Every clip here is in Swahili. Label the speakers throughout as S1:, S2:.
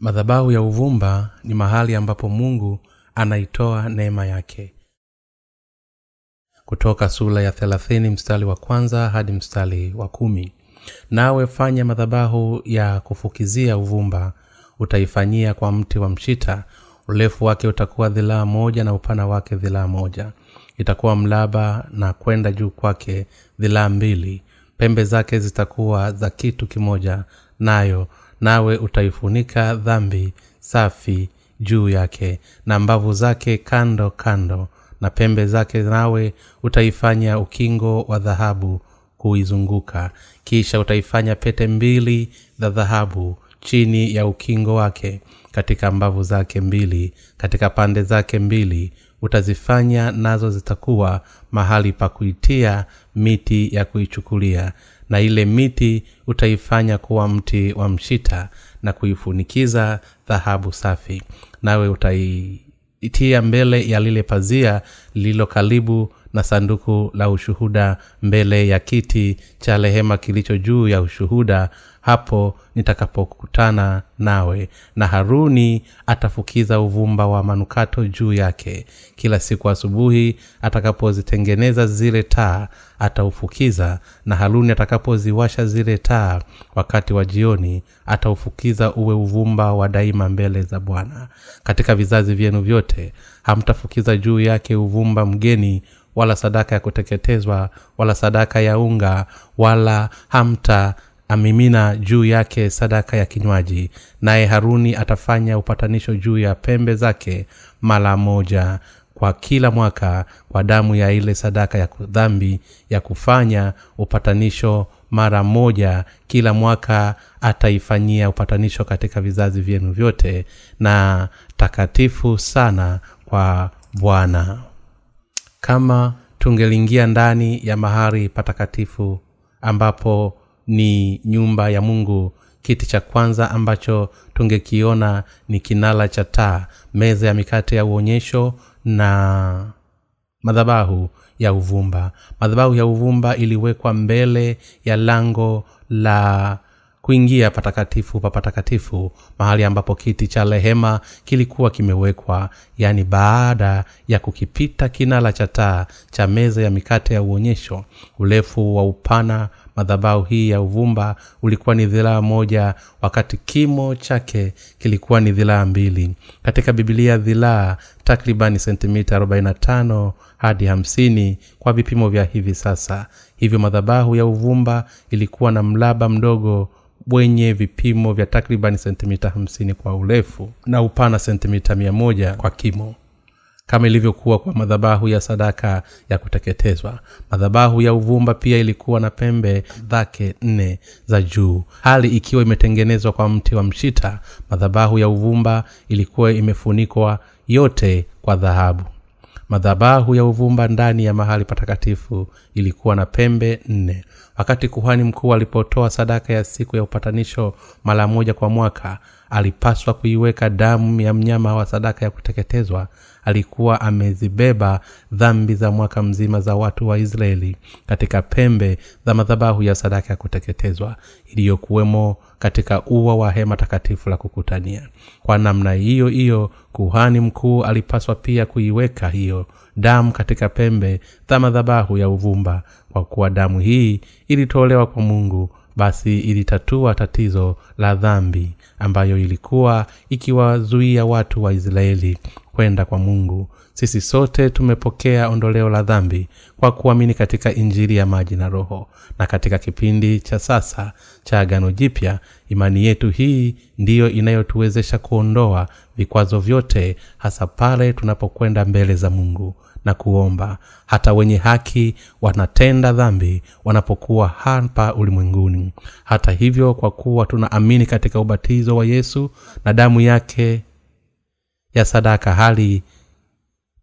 S1: madhabahu ya uvumba ni mahali ambapo mungu anaitoa neema yake. Kutoka sura ya thelathini mstari wa kwanza hadi mstari wa kumi. Nawe fanya madhabahu ya kufukizia uvumba utaifanyia kwa mti wa mshita. Urefu wake utakuwa dhilaa moja na upana wake dhilaa moja. Itakuwa mlaba na kwenda juu kwake dhilaa mbili. Pembe zake zitakuwa za kitu kimoja nayo nawe utaifunika dhambi safi juu yake na mbavu zake kando kando na pembe zake nawe utaifanya ukingo wa dhahabu kuizunguka. Kisha utaifanya pete mbili za dhahabu chini ya ukingo wake. Katika mbavu zake mbili katika pande zake mbili utazifanya nazo zitakuwa mahali pa kuitia miti ya kuichukulia na ile miti utaifanya kuwa mti wa mshita na kuifunikiza dhahabu safi. Nawe utaitia mbele ya lile pazia lililo karibu na sanduku la ushuhuda mbele ya kiti cha rehema kilicho juu ya ushuhuda hapo nitakapokutana nawe na haruni atafukiza uvumba wa manukato juu yake. Kila siku asubuhi atakapozitengeneza zile taa ataufukiza na haruni atakapoziwasha zile taa wakati wa jioni ataufukiza uwe uvumba wa daima mbele za bwana. Katika vizazi vyenu vyote hamtafukiza juu yake uvumba mgeni wala sadaka ya kuteketezwa wala sadaka ya unga wala hamta amimina juu yake sadaka ya kinywaji naye haruni atafanya upatanisho juu ya pembe zake mara moja kwa kila mwaka kwa damu ya ile sadaka ya dhambi ya kufanya upatanisho mara moja kila mwaka ataifanyia upatanisho katika vizazi vyenu vyote na takatifu sana kwa bwana. Kama tungeliingia ndani ya mahari patakatifu ambapo ni nyumba ya mungu. Kiti cha kwanza ambacho tungekiona ni kinala cha taa meza ya mikate ya uonyesho na madhabahu ya uvumba. Madhabahu ya uvumba iliwekwa mbele ya lango la kuingia patakatifu pa patakatifu mahali ambapo kiti cha rehema kilikuwa kimewekwa. Yaani baada ya kukipita kinala cha taa cha meza ya mikate ya uonyesho urefu wa upana madhabahu hii ya uvumba ulikuwa ni dhilaa moja wakati kimo chake kilikuwa ni dhilaa mbili. Katika bibilia dhilaa takribani sentimita 45 hadi 50 kwa vipimo vya hivi sasa. Hivyo madhabahu ya uvumba ilikuwa na mlaba mdogo wenye vipimo vya takribani sentimita 50 kwa urefu na upana sentimita 1 kwa kimo kama ilivyokuwa kwa madhabahu ya sadaka ya kuteketezwa. Madhabahu ya uvumba pia ilikuwa na pembe zake nne za juu. Hali ikiwa imetengenezwa kwa mti wa mshita madhabahu ya uvumba ilikuwa imefunikwa yote kwa dhahabu. Madhabahu ya uvumba ndani ya mahali patakatifu ilikuwa na pembe nne. Wakati kuhani mkuu alipotoa sadaka ya siku ya upatanisho mara moja kwa mwaka alipaswa kuiweka damu ya mnyama wa sadaka ya kuteketezwa. Alikuwa amezibeba dhambi za mwaka mzima za watu wa israeli katika pembe za madhabahu ya sadaka ya kuteketezwa iliyokuwemo katika ua wa hema takatifu la kukutania. Kwa namna hiyo hiyo kuhani mkuu alipaswa pia kuiweka hiyo damu katika pembe za madhabahu ya uvumba. Kwa kuwa damu hii ilitolewa kwa mungu basi ilitatua tatizo la dhambi ambayo ilikuwa ikiwazuia watu wa israeli kwenda kwa mungu. Sisi sote tumepokea ondoleo la dhambi kwa kuamini katika injili ya maji na roho. Na katika kipindi cha sasa cha agano jipya imani yetu hii ndiyo inayotuwezesha kuondoa vikwazo vyote hasa pale tunapokwenda mbele za mungu na kuomba. Hata wenye haki wanatenda dhambi wanapokuwa hapa ulimwenguni. Hata hivyo kwa kuwa tunaamini katika ubatizo wa yesu na damu yake ya sadaka hali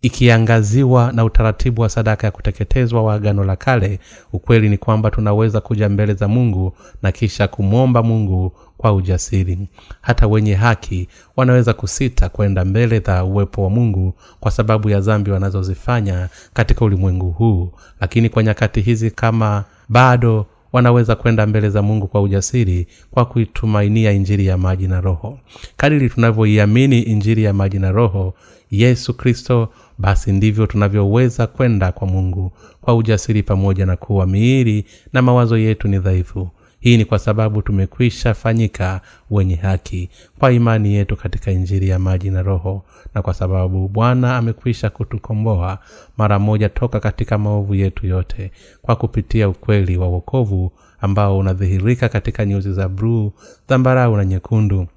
S1: ikiangaziwa na utaratibu wa sadaka ya kuteketezwa wa agano la kale ukweli ni kwamba tunaweza kuja mbele za mungu na kisha kumwomba mungu kwa ujasiri. Hata wenye haki wanaweza kusita kwenda mbele za uwepo wa mungu kwa sababu ya zambi wanazozifanya katika ulimwengu huu. Lakini kwa nyakati hizi kama bado wanaweza kwenda mbele za mungu kwa ujasiri kwa kuitumainia injiri ya maji na roho. Kadiri tunavyoiamini injiri ya maji na roho yesu kristo basi ndivyo tunavyoweza kwenda kwa mungu kwa ujasiri pamoja na kuwa miili na mawazo yetu ni dhaifu. Hii ni kwa sababu tumekwisha fanyika wenye haki kwa imani yetu katika injiri ya maji na roho na kwa sababu bwana amekwisha kutukomboa mara moja toka katika maovu yetu yote kwa kupitia ukweli wa wokovu ambao unadhihirika katika nyuzi za bruu dhambarau na nyekundu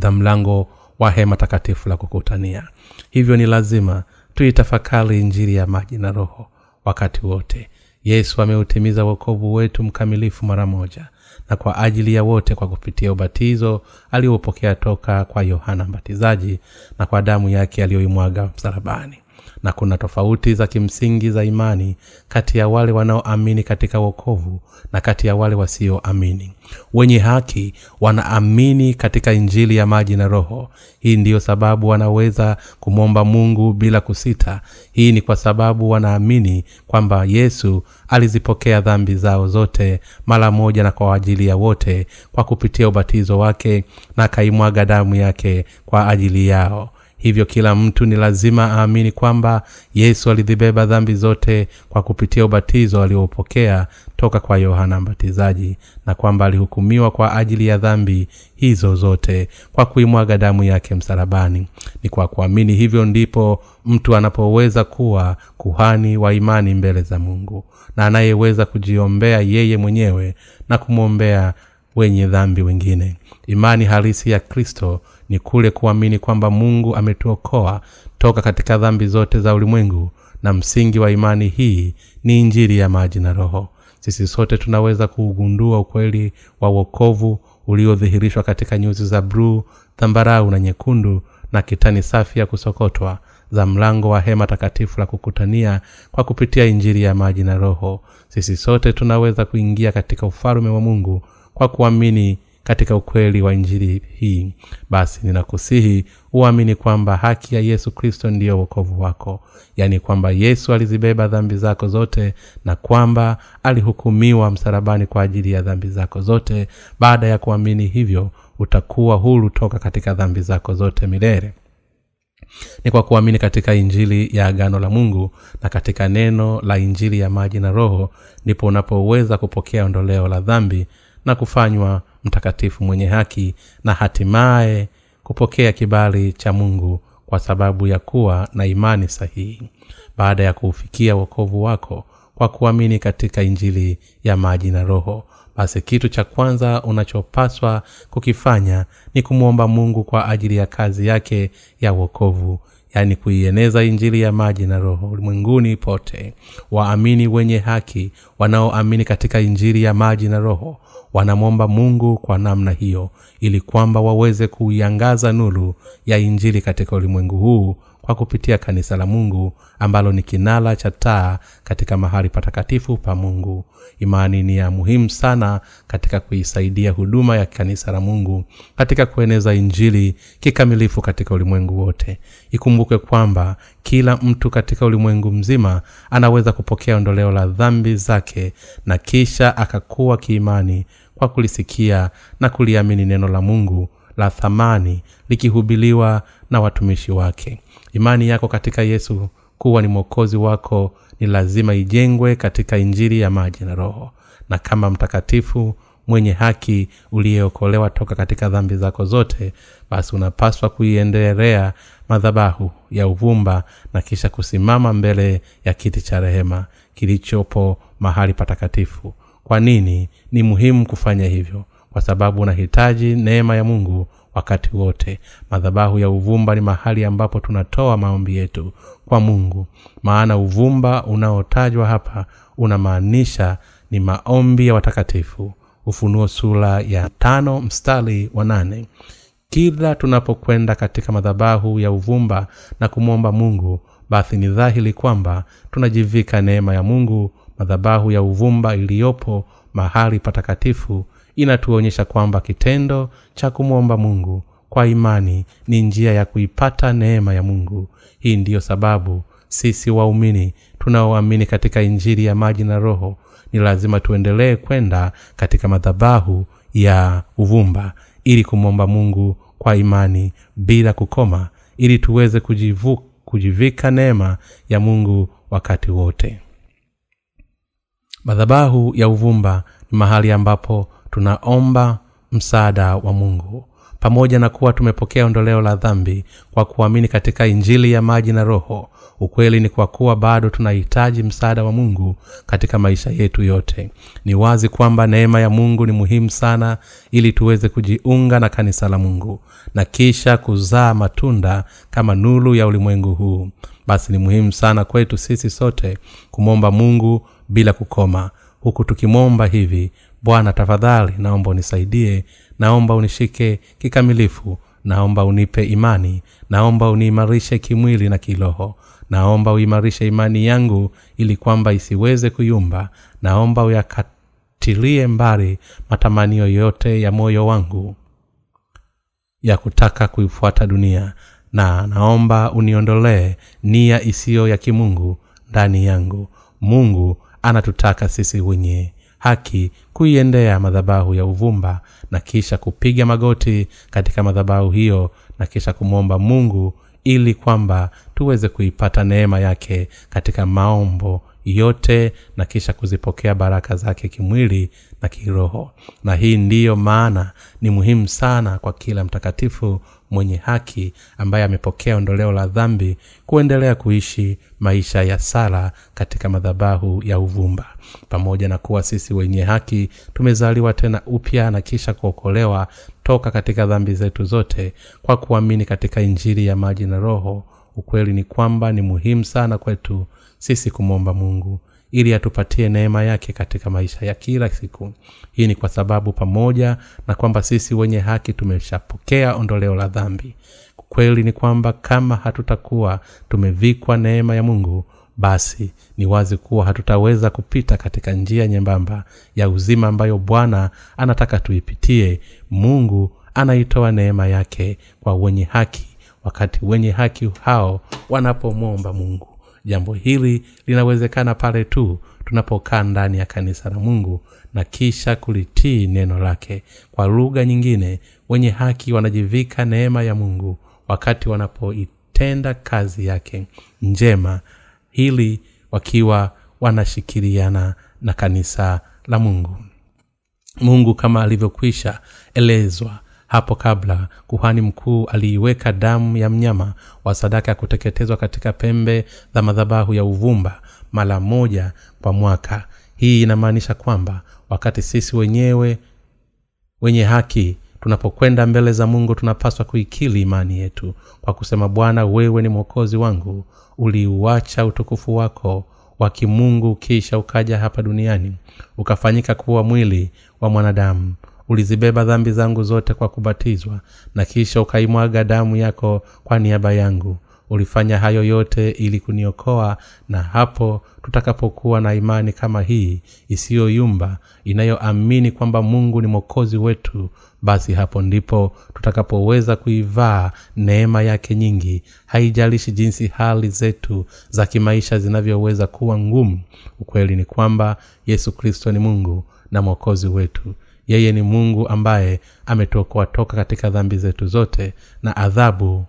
S1: za mlango wa hema takatifu la kukutania. Hivyo ni lazima tuitafakari injiri ya maji na roho wakati wote. Yesu ameutimiza wokovu wetu mkamilifu mara moja na kwa ajili ya wote kwa kupitia ubatizo aliopokea toka kwa yohana mbatizaji na kwa damu yake aliyoimwaga msalabani na kuna tofauti za kimsingi za imani kati ya wale wanaoamini katika wokovu na kati ya wale wasioamini. Wenye haki wanaamini katika injili ya maji na roho. Hii ndiyo sababu wanaweza kumwomba mungu bila kusita. Hii ni kwa sababu wanaamini kwamba yesu alizipokea dhambi zao zote mara moja na kwa ajili ya wote kwa kupitia ubatizo wake na akaimwaga damu yake kwa ajili yao hivyo kila mtu ni lazima aamini kwamba yesu alizibeba dhambi zote kwa kupitia ubatizo aliopokea toka kwa yohana mbatizaji na kwamba alihukumiwa kwa ajili ya dhambi hizo zote kwa kuimwaga damu yake msalabani. Ni kwa kuamini hivyo ndipo mtu anapoweza kuwa kuhani wa imani mbele za mungu na anayeweza kujiombea yeye mwenyewe na kumwombea wenye dhambi wengine. Imani halisi ya kristo ni kule kuamini kwamba mungu ametuokoa toka katika dhambi zote za ulimwengu na msingi wa imani hii ni injiri ya maji na roho. Sisi sote tunaweza kuugundua ukweli wa uokovu uliodhihirishwa katika nyuzi za bruu dhambarau na nyekundu na kitani safi ya kusokotwa za mlango wa hema takatifu la kukutania kwa kupitia injiri ya maji na roho. Sisi sote tunaweza kuingia katika ufalume wa mungu kwa kuamini katika ukweli wa injili hii. Basi ninakusihi uamini kwamba haki ya yesu kristo ndiyo wokovu wako. Yaani kwamba yesu alizibeba dhambi zako zote na kwamba alihukumiwa msalabani kwa ajili ya dhambi zako zote. Baada ya kuamini hivyo utakuwa huru toka katika dhambi zako zote milele. Ni kwa kuamini katika injili ya agano la mungu na katika neno la injili ya maji na roho ndipo unapoweza kupokea ondoleo la dhambi na kufanywa mtakatifu mwenye haki na hatimaye kupokea kibali cha mungu kwa sababu ya kuwa na imani sahihi. Baada ya kuufikia wokovu wako kwa kuamini katika injili ya maji na roho basi kitu cha kwanza unachopaswa kukifanya ni kumwomba mungu kwa ajili ya kazi yake ya wokovu yaani kuieneza injili ya maji na roho ulimwenguni pote. Waamini wenye haki wanaoamini katika injili ya maji na roho wanamwomba mungu kwa namna hiyo ili kwamba waweze kuiangaza nuru ya injili katika ulimwengu huu kwa kupitia kanisa la mungu ambalo ni kinala cha taa katika mahali patakatifu pa mungu. Imani ni ya muhimu sana katika kuisaidia huduma ya kanisa la mungu katika kueneza injili kikamilifu katika ulimwengu wote. Ikumbuke kwamba kila mtu katika ulimwengu mzima anaweza kupokea ondoleo la dhambi zake na kisha akakuwa kiimani kwa kulisikia na kuliamini neno la mungu la thamani likihubiliwa na watumishi wake imani yako katika yesu kuwa ni mwokozi wako ni lazima ijengwe katika injiri ya maji na roho. Na kama mtakatifu mwenye haki uliyeokolewa toka katika dhambi zako zote basi unapaswa kuiendelea madhabahu ya uvumba na kisha kusimama mbele ya kiti cha rehema kilichopo mahali patakatifu. Kwa nini ni muhimu kufanya hivyo? Kwa sababu unahitaji neema ya mungu wakati wote. Madhabahu ya uvumba ni mahali ambapo tunatoa maombi yetu kwa mungu. Maana uvumba unaotajwa hapa unamaanisha ni maombi ya watakatifu. Ufunuo sura ya tano mstari wa nane. Kila tunapokwenda katika madhabahu ya uvumba na kumwomba mungu basi ni dhahiri kwamba tunajivika neema ya mungu. Madhabahu ya uvumba iliyopo mahali patakatifu inatuonyesha kwamba kitendo cha kumwomba mungu kwa imani ni njia ya kuipata neema ya mungu. Hii ndiyo sababu sisi waumini tunaoamini katika injili ya maji na roho ni lazima tuendelee kwenda katika madhabahu ya uvumba ili kumwomba mungu kwa imani bila kukoma ili tuweze kujivu, kujivika neema ya mungu wakati wote. Madhabahu ya uvumba ni mahali ambapo tunaomba msaada wa mungu. Pamoja na kuwa tumepokea ondoleo la dhambi kwa kuamini katika injili ya maji na roho ukweli ni kwa kuwa bado tunahitaji msaada wa mungu katika maisha yetu yote. Ni wazi kwamba neema ya mungu ni muhimu sana ili tuweze kujiunga na kanisa la mungu na kisha kuzaa matunda kama nulu ya ulimwengu huu. Basi ni muhimu sana kwetu sisi sote kumwomba mungu bila kukoma. Huku tukimwomba hivi bwana tafadhali naomba unisaidie naomba unishike kikamilifu naomba unipe imani naomba uniimarishe kimwili na kiroho naomba uimarishe imani yangu ili kwamba isiweze kuyumba naomba uyakatilie mbali matamanio yote ya moyo wangu ya kutaka kuifuata dunia na naomba uniondolee nia isiyo ya kimungu ndani yangu. Mungu anatutaka sisi wenye haki kuiendea madhabahu ya uvumba na kisha kupiga magoti katika madhabahu hiyo na kisha kumwomba mungu ili kwamba tuweze kuipata neema yake katika maombo yote na kisha kuzipokea baraka zake kimwili na kiroho. Na hii ndiyo maana ni muhimu sana kwa kila mtakatifu mwenye haki ambaye amepokea ondoleo la dhambi kuendelea kuishi maisha ya sala katika madhabahu ya uvumba. Pamoja na kuwa sisi wenye haki tumezaliwa tena upya na kisha kuokolewa toka katika dhambi zetu zote kwa kuamini katika injili ya maji na roho. Ukweli ni kwamba ni muhimu sana kwetu sisi kumwomba mungu ili atupatie neema yake katika maisha ya kila siku. Hii ni kwa sababu pamoja na kwamba sisi wenye haki tumeshapokea ondoleo la dhambi. Kweli ni kwamba kama hatutakuwa tumevikwa neema ya mungu basi ni wazi kuwa hatutaweza kupita katika njia nyembamba ya uzima ambayo bwana anataka tuipitie. Mungu anaitoa neema yake kwa wenye haki wakati wenye haki hao wanapomwomba mungu jambo hili linawezekana pale tu tunapokaa ndani ya kanisa la mungu na kisha kulitii neno lake. Kwa lugha nyingine wenye haki wanajivika neema ya mungu wakati wanapoitenda kazi yake njema hili wakiwa wanashikiliana na kanisa la mungu. Mungu kama alivyokwisha elezwa hapo kabla kuhani mkuu aliiweka damu ya mnyama wa sadaka ya kuteketezwa katika pembe za madhabahu ya uvumba mara moja kwa mwaka. Hii inamaanisha kwamba wakati sisi wenyewe wenye haki tunapokwenda mbele za mungu tunapaswa kuikili imani yetu kwa kusema bwana wewe ni mwokozi wangu uliuacha utukufu wako wa kimungu kisha ukaja hapa duniani ukafanyika kuwa mwili wa mwanadamu ulizibeba dhambi zangu zote kwa kubatizwa na kisha ukaimwaga damu yako kwa niaba yangu. Ulifanya hayo yote ili kuniokoa na hapo tutakapokuwa na imani kama hii isiyoyumba inayoamini kwamba mungu ni mwokozi wetu basi hapo ndipo tutakapoweza kuivaa neema yake nyingi. Haijalishi jinsi hali zetu za kimaisha zinavyoweza kuwa ngumu ukweli ni kwamba yesu kristo ni mungu na mwokozi wetu yeye ni mungu ambaye ametuokoa toka katika dhambi zetu zote na adhabu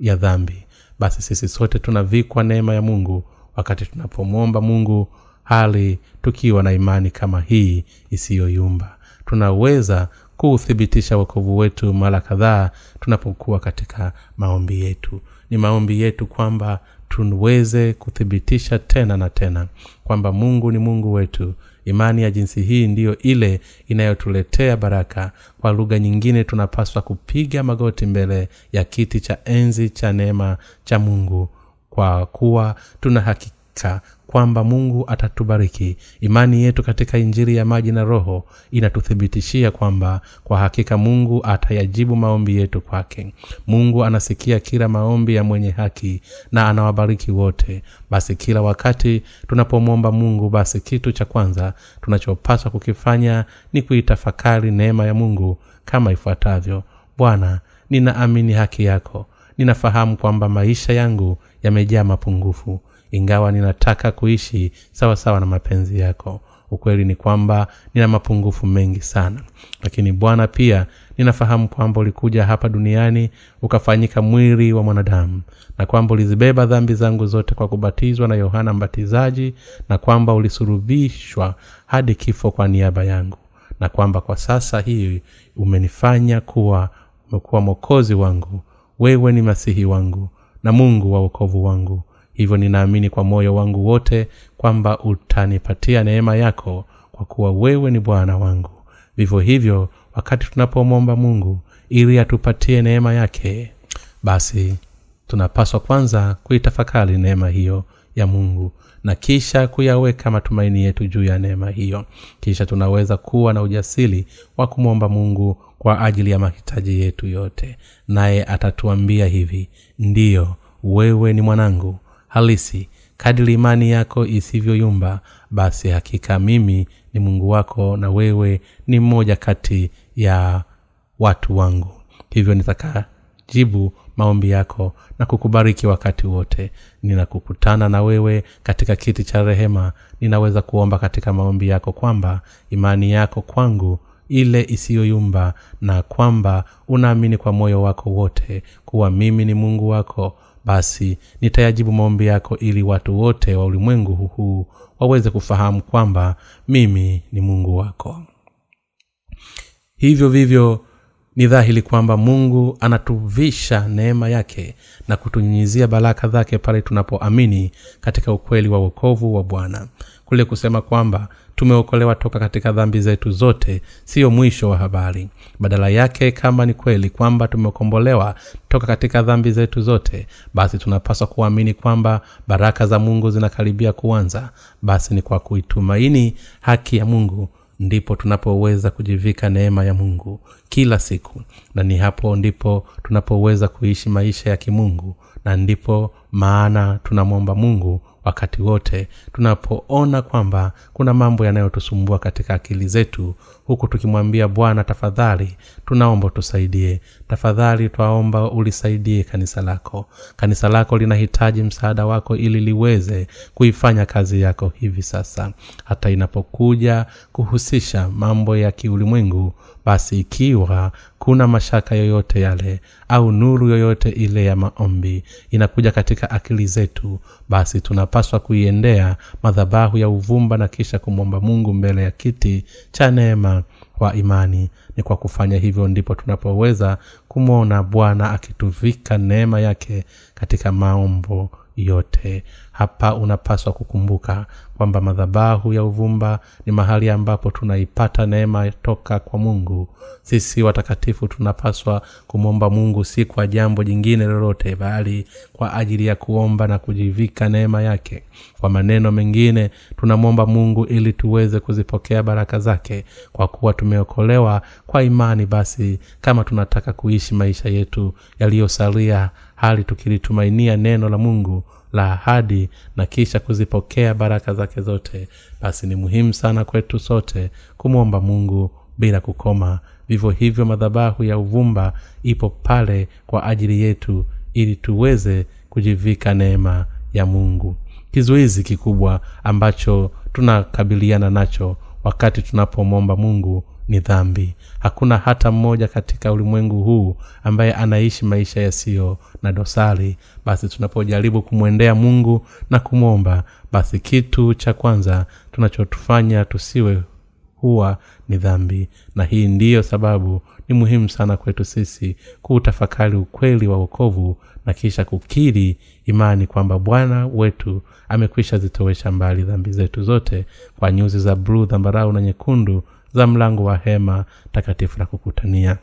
S1: ya dhambi. Basi sisi sote tunavikwa neema ya mungu wakati tunapomwomba mungu hali tukiwa na imani kama hii isiyoyumba. Tunaweza kuuthibitisha wokovu wetu mara kadhaa tunapokuwa katika maombi yetu. Ni maombi yetu kwamba tuweze kuthibitisha tena na tena kwamba mungu ni mungu wetu imani ya jinsi hii ndiyo ile inayotuletea baraka. Kwa lugha nyingine tunapaswa kupiga magoti mbele ya kiti cha enzi cha neema cha mungu. Kwa kuwa tuna hakika kwamba mungu atatubariki. Imani yetu katika injiri ya maji na roho inatuthibitishia kwamba kwa hakika mungu atayajibu maombi yetu kwake. Mungu anasikia kila maombi ya mwenye haki na anawabariki wote. Basi kila wakati tunapomwomba mungu basi kitu cha kwanza tunachopaswa kukifanya ni kuitafakari neema ya mungu kama ifuatavyo. Bwana ninaamini haki yako. Ninafahamu kwamba maisha yangu yamejaa mapungufu ingawa ninataka kuishi sawa sawa na mapenzi yako. Ukweli ni kwamba nina mapungufu mengi sana. Lakini bwana pia ninafahamu kwamba ulikuja hapa duniani ukafanyika mwili wa mwanadamu na kwamba ulizibeba dhambi zangu zote kwa kubatizwa na yohana mbatizaji na kwamba ulisurubishwa hadi kifo kwa niaba yangu na kwamba kwa sasa hii umenifanya kuwa umekuwa mwokozi wangu wewe ni masihi wangu na mungu wa uokovu wangu hivyo ninaamini kwa moyo wangu wote kwamba utanipatia neema yako kwa kuwa wewe ni bwana wangu. Vivyo hivyo wakati tunapomwomba mungu ili atupatie neema yake basi tunapaswa kwanza kuitafakari neema hiyo ya mungu na kisha kuyaweka matumaini yetu juu ya neema hiyo. Kisha tunaweza kuwa na ujasiri wa kumwomba mungu kwa ajili ya mahitaji yetu yote. Naye atatuambia hivi ndiyo wewe ni mwanangu halisi. Kadiri imani yako isivyoyumba basi hakika mimi ni mungu wako na wewe ni mmoja kati ya watu wangu. Hivyo nitakajibu maombi yako na kukubariki wakati wote. Ninakukutana na wewe katika kiti cha rehema. Ninaweza kuomba katika maombi yako kwamba imani yako kwangu ile isiyoyumba na kwamba unaamini kwa moyo wako wote kuwa mimi ni mungu wako basi nitayajibu maombi yako ili watu wote wa ulimwengu huu waweze kufahamu kwamba mimi ni mungu wako. Hivyo vivyo ni dhahiri kwamba mungu anatuvisha neema yake na kutunyunyizia baraka zake pale tunapoamini katika ukweli wa uokovu wa bwana kule kusema kwamba tumeokolewa toka katika dhambi zetu zote siyo mwisho wa habari. Badala yake kama ni kweli kwamba tumekombolewa toka katika dhambi zetu zote basi tunapaswa kuamini kwamba baraka za mungu zinakaribia kuanza. Basi ni kwa kuitumaini haki ya mungu ndipo tunapoweza kujivika neema ya mungu kila siku. Na ni hapo ndipo tunapoweza kuishi maisha ya kimungu na ndipo maana tunamwomba mungu wakati wote tunapoona kwamba kuna mambo yanayotusumbua katika akili zetu huku tukimwambia bwana tafadhali tunaomba utusaidie. Tafadhali twaomba ulisaidie kanisa lako. Kanisa lako linahitaji msaada wako ili liweze kuifanya kazi yako hivi sasa. Hata inapokuja kuhusisha mambo ya kiulimwengu basi ikiwa kuna mashaka yoyote yale au nuru yoyote ile ya maombi inakuja katika akili zetu basi tunapaswa kuiendea madhabahu ya uvumba na kisha kumwomba mungu mbele ya kiti cha neema kwa imani. Ni kwa kufanya hivyo ndipo tunapoweza kumwona bwana akituvika neema yake katika maombo yote. Hapa unapaswa kukumbuka kwamba madhabahu ya uvumba ni mahali ambapo tunaipata neema toka kwa mungu. Sisi watakatifu tunapaswa kumwomba mungu si kwa jambo jingine lolote bali kwa ajili ya kuomba na kujivika neema yake. Kwa maneno mengine tunamwomba mungu ili tuweze kuzipokea baraka zake. Kwa kuwa tumeokolewa kwa imani basi kama tunataka kuishi maisha yetu yaliyosalia hali tukilitumainia neno la mungu la ahadi na kisha kuzipokea baraka zake zote basi ni muhimu sana kwetu sote kumwomba mungu bila kukoma. Vivyo hivyo madhabahu ya uvumba ipo pale kwa ajili yetu ili tuweze kujivika neema ya mungu. Kizuizi kikubwa ambacho tunakabiliana nacho wakati tunapomwomba mungu ni dhambi. Hakuna hata mmoja katika ulimwengu huu ambaye anaishi maisha yasiyo na dosari. Basi tunapojaribu kumwendea mungu na kumwomba basi kitu cha kwanza tunachotufanya tusiwe huwa ni dhambi. Na hii ndiyo sababu ni muhimu sana kwetu sisi kuutafakari ukweli wa wokovu na kisha kukiri imani kwamba bwana wetu amekwisha zitowesha mbali dhambi zetu zote kwa nyuzi za bluu dhambarau na nyekundu za mlango wa hema takatifu la kukutania.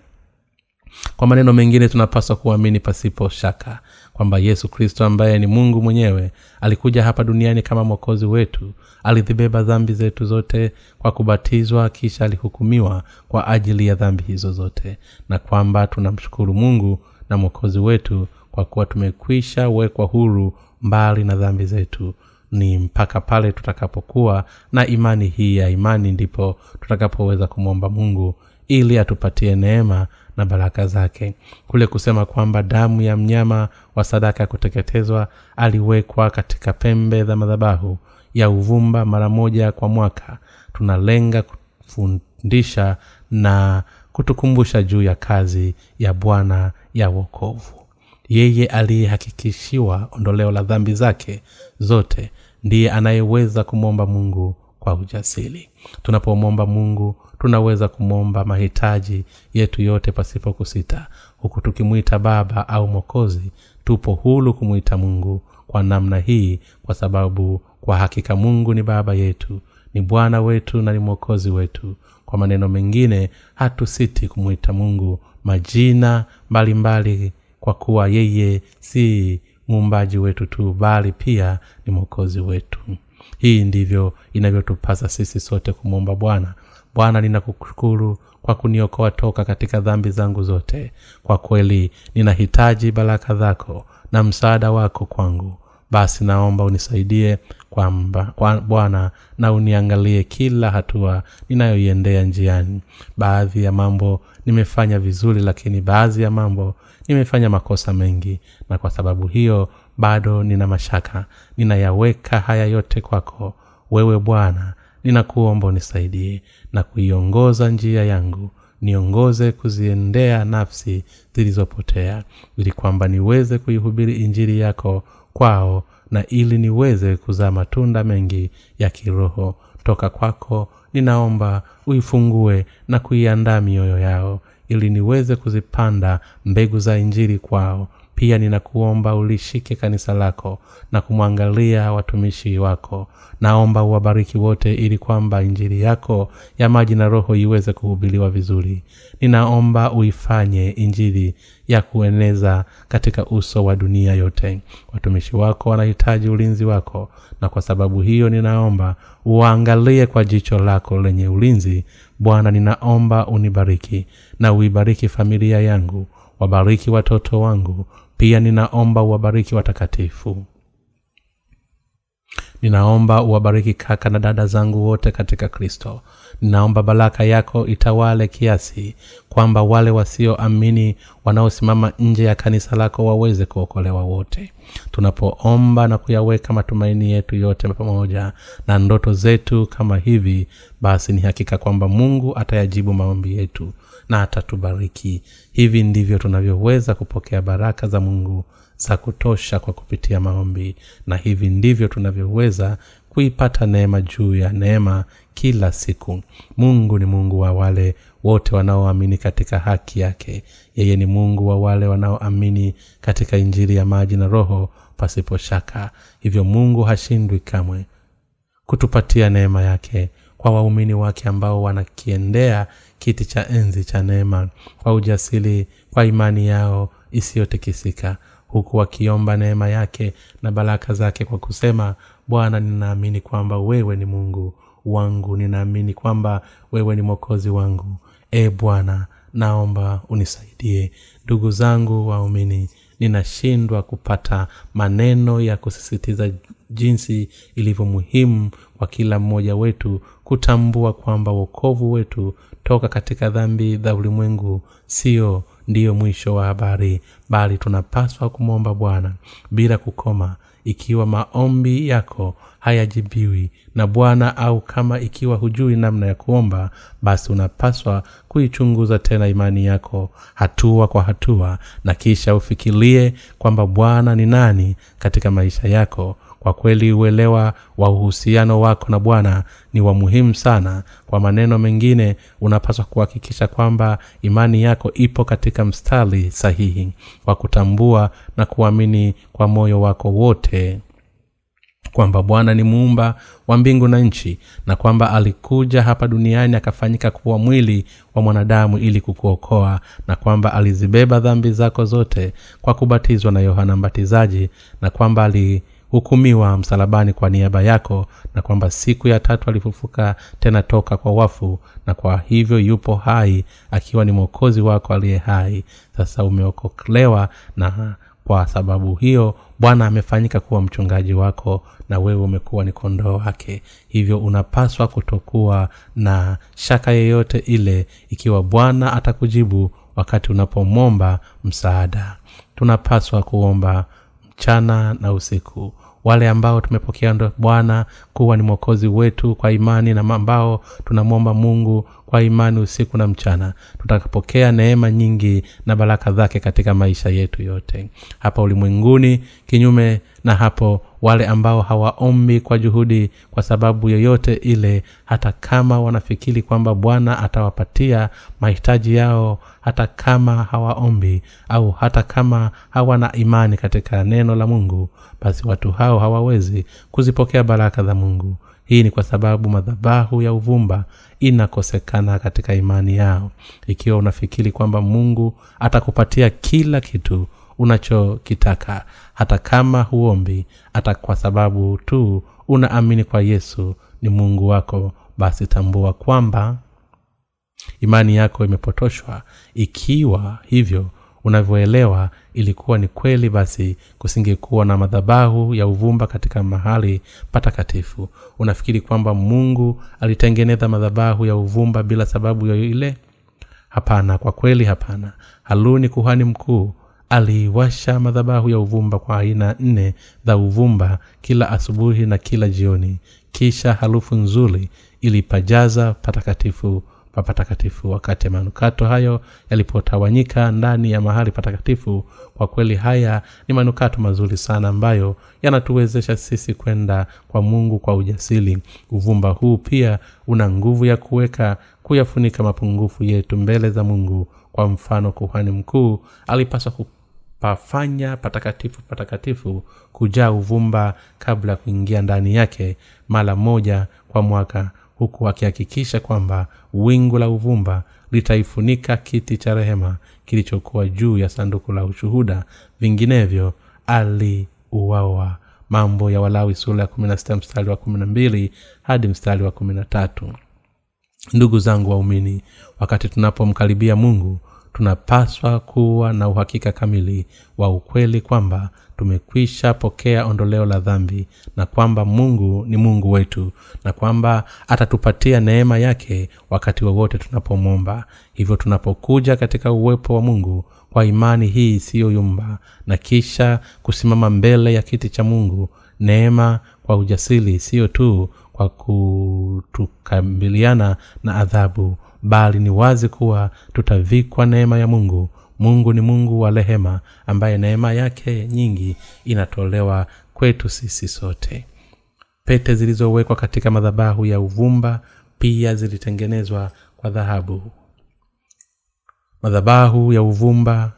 S1: Kwa maneno mengine tunapaswa kuamini pasipo shaka kwamba yesu kristo ambaye ni mungu mwenyewe alikuja hapa duniani kama mwokozi wetu alizibeba dhambi zetu zote kwa kubatizwa kisha alihukumiwa kwa ajili ya dhambi hizo zote na kwamba tunamshukuru mungu na mwokozi wetu kwa kuwa tumekwisha wekwa huru mbali na dhambi zetu ni mpaka pale tutakapokuwa na imani hii ya imani ndipo tutakapoweza kumwomba mungu ili atupatie neema na baraka zake. Kule kusema kwamba damu ya mnyama wa sadaka ya kuteketezwa aliwekwa katika pembe za madhabahu ya uvumba mara moja kwa mwaka tunalenga kufundisha na kutukumbusha juu ya kazi ya bwana ya wokovu. Yeye aliyehakikishiwa ondoleo la dhambi zake zote ndiye anayeweza kumwomba mungu kwa ujasiri. Tunapomwomba mungu tunaweza kumwomba mahitaji yetu yote pasipo kusita. Huku tukimwita baba au mwokozi tupo hulu kumwita mungu kwa namna hii kwa sababu kwa hakika mungu ni baba yetu ni bwana wetu na ni mwokozi wetu. Kwa maneno mengine hatusiti kumwita mungu majina mbalimbali mbali kwa kuwa yeye si muumbaji wetu tu bali pia ni mwokozi wetu. Hii ndivyo inavyotupasa sisi sote kumwomba bwana. Bwana ninakushukuru kwa kuniokoa toka katika dhambi zangu zote. Kwa kweli ninahitaji baraka zako na msaada wako kwangu basi naomba unisaidie kwamba kwa bwana na uniangalie kila hatua ninayoiendea njiani. Baadhi ya mambo nimefanya vizuri lakini baadhi ya mambo nimefanya makosa mengi. Na kwa sababu hiyo bado nina mashaka. Ninayaweka haya yote kwako. Wewe bwana ninakuomba unisaidie na kuiongoza njia yangu. Niongoze kuziendea nafsi zilizopotea ili kwamba niweze kuihubiri injili yako kwao na ili niweze kuzaa matunda mengi ya kiroho. Toka kwako ninaomba uifungue na kuiandaa mioyo yao ili niweze kuzipanda mbegu za injiri kwao. Pia ninakuomba ulishike kanisa lako na kumwangalia watumishi wako. Naomba uwabariki wote ili kwamba injili yako ya maji na roho iweze kuhubiliwa vizuri. Ninaomba uifanye injili ya kueneza katika uso wa dunia yote. Watumishi wako wanahitaji ulinzi wako na kwa sababu hiyo ninaomba uwaangalie kwa jicho lako lenye ulinzi. Bwana ninaomba unibariki na uibariki familia yangu wabariki watoto wangu pia ninaomba uwabariki watakatifu. Ninaomba uwabariki kaka na dada zangu wote katika kristo ninaomba baraka yako itawale kiasi kwamba wale wasioamini wanaosimama nje ya kanisa lako waweze kuokolewa wote. Tunapoomba na kuyaweka matumaini yetu yote pamoja na ndoto zetu kama hivi basi ni hakika kwamba mungu atayajibu maombi yetu na atatubariki. Hivi ndivyo tunavyoweza kupokea baraka za mungu za kutosha kwa kupitia maombi na hivi ndivyo tunavyoweza kuipata neema juu ya neema kila siku. Mungu ni mungu wa wale wote wanaoamini katika haki yake. Yeye ni mungu wa wale wanaoamini katika injili ya maji na roho pasipo shaka. Hivyo mungu hashindwi kamwe kutupatia neema yake kwa waumini wake ambao wanakiendea kiti cha enzi cha neema kwa ujasiri kwa imani yao isiyotikisika huku wakiomba neema yake na baraka zake kwa kusema bwana ninaamini kwamba wewe ni mungu wangu ninaamini kwamba wewe ni mwokozi wangu. E bwana naomba unisaidie. Ndugu zangu waumini ninashindwa kupata maneno ya kusisitiza jinsi ilivyo muhimu kwa kila mmoja wetu kutambua kwamba uokovu wetu toka katika dhambi za ulimwengu sio ndiyo mwisho wa habari bali tunapaswa kumwomba bwana bila kukoma. Ikiwa maombi yako hayajibiwi. Na bwana au kama ikiwa hujui namna ya kuomba basi unapaswa kuichunguza tena imani yako hatua kwa hatua na kisha ufikirie kwamba bwana ni nani katika maisha yako. Kwa kweli uelewa wa uhusiano wako na bwana ni wa muhimu sana. Kwa maneno mengine unapaswa kuhakikisha kwamba imani yako ipo katika mstari sahihi wa kutambua na kuamini kwa moyo wako wote kwamba bwana ni muumba wa mbingu na nchi na kwamba alikuja hapa duniani akafanyika kuwa mwili wa mwanadamu ili kukuokoa na kwamba alizibeba dhambi zako zote kwa kubatizwa na yohana mbatizaji na kwamba alihukumiwa msalabani kwa niaba yako na kwamba siku ya tatu alifufuka tena toka kwa wafu na kwa hivyo yupo hai akiwa ni mwokozi wako aliye hai. Sasa umeokolewa na kwa sababu hiyo bwana amefanyika kuwa mchungaji wako na wewe umekuwa ni kondoo wake. Hivyo unapaswa kutokuwa na shaka yeyote ile ikiwa bwana atakujibu wakati unapomwomba msaada. Tunapaswa kuomba mchana na usiku. Wale ambao tumepokea bwana kuwa ni mwokozi wetu kwa imani na ambao tunamwomba mungu kwa imani usiku na mchana. Tutakapokea neema nyingi na baraka zake katika maisha yetu yote. Hapa ulimwenguni kinyume na hapo wale ambao hawaombi kwa juhudi kwa sababu yoyote ile hata kama wanafikiri kwamba bwana atawapatia mahitaji yao hata kama hawaombi au hata kama hawana imani katika neno la mungu basi watu hao hawawezi kuzipokea baraka za mungu. Hii ni kwa sababu madhabahu ya uvumba inakosekana katika imani yao. Ikiwa unafikiri kwamba mungu atakupatia kila kitu unachokitaka. Hata kama huombi hata kwa sababu tu unaamini kwa yesu ni mungu wako basi tambua kwamba imani yako imepotoshwa. Ikiwa hivyo unavyoelewa ilikuwa ni kweli basi kusingekuwa na madhabahu ya uvumba katika mahali patakatifu. Unafikiri kwamba mungu alitengeneza madhabahu ya uvumba bila sababu yoile hapana kwa kweli hapana. Haluni kuhani mkuu aliiwasha madhabahu ya uvumba kwa aina nne za uvumba kila asubuhi na kila jioni. Kisha harufu nzuri ilipajaza patakatifu papatakatifu wakati manukato hayo yalipotawanyika ndani ya mahali patakatifu kwa kweli haya ni manukato mazuri sana ambayo yanatuwezesha sisi kwenda kwa mungu kwa ujasiri. Uvumba huu pia una nguvu ya kuweka kuyafunika mapungufu yetu mbele za mungu. Kwa mfano kuhani mkuu alipaswa kupafanya patakatifu patakatifu kujaa uvumba kabla ya kuingia ndani yake mara moja kwa mwaka huku akihakikisha kwamba wingu la uvumba litaifunika kiti cha rehema kilichokuwa juu ya sanduku la ushuhuda. Vinginevyo aliuawa. Mambo ya walawi sura ya kumi na sita mstari wa kumi na mbili hadi mstari wa kumi na tatu. Ndugu zangu waumini wakati tunapomkaribia mungu tunapaswa kuwa na uhakika kamili wa ukweli kwamba tumekwisha pokea ondoleo la dhambi na kwamba mungu ni mungu wetu na kwamba atatupatia neema yake wakati wowote tunapomwomba. Hivyo tunapokuja katika uwepo wa mungu kwa imani hii isiyoyumba na kisha kusimama mbele ya kiti cha mungu neema kwa ujasiri siyo tu kwa kutukabiliana na adhabu bali ni wazi kuwa tutavikwa neema ya mungu. Mungu ni mungu wa rehema ambaye neema yake nyingi inatolewa kwetu sisi sote. Pete zilizowekwa katika madhabahu ya uvumba pia zilitengenezwa kwa dhahabu. Madhabahu ya uvumba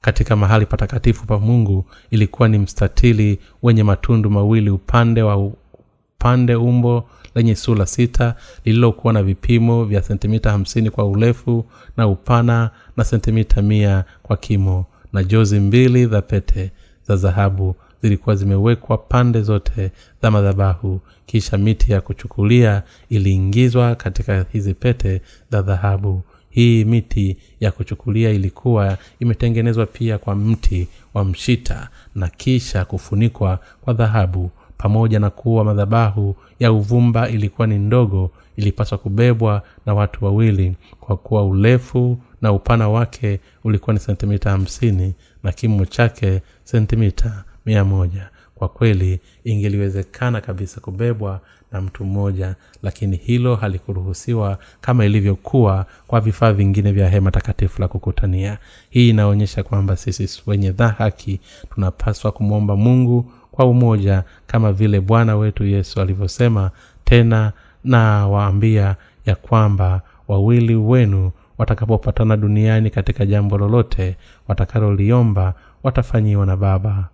S1: katika mahali patakatifu pa mungu ilikuwa ni mstatili wenye matundu mawili upande wa upande umbo lenye sula sita lililokuwa na vipimo vya sentimita hamsini kwa urefu na upana na sentimita mia kwa kimo. Na jozi mbili za pete za dhahabu zilikuwa zimewekwa pande zote za madhabahu. Kisha miti ya kuchukulia iliingizwa katika hizi pete za dhahabu. Hii miti ya kuchukulia ilikuwa imetengenezwa pia kwa mti wa mshita na kisha kufunikwa kwa dhahabu pamoja na kuwa madhabahu ya uvumba ilikuwa ni ndogo ilipaswa kubebwa na watu wawili kwa kuwa urefu na upana wake ulikuwa ni sentimita hamsini na kimo chake sentimita mia moja. Kwa kweli ingeliwezekana kabisa kubebwa na mtu mmoja lakini hilo halikuruhusiwa kama ilivyokuwa kwa vifaa vingine vya hema takatifu la kukutania. Hii inaonyesha kwamba sisi wenye dhahaki tunapaswa kumwomba mungu kwa umoja kama vile bwana wetu yesu alivyosema tena na waambia ya kwamba wawili wenu watakapopatana duniani katika jambo lolote watakaloliomba watafanyiwa na baba.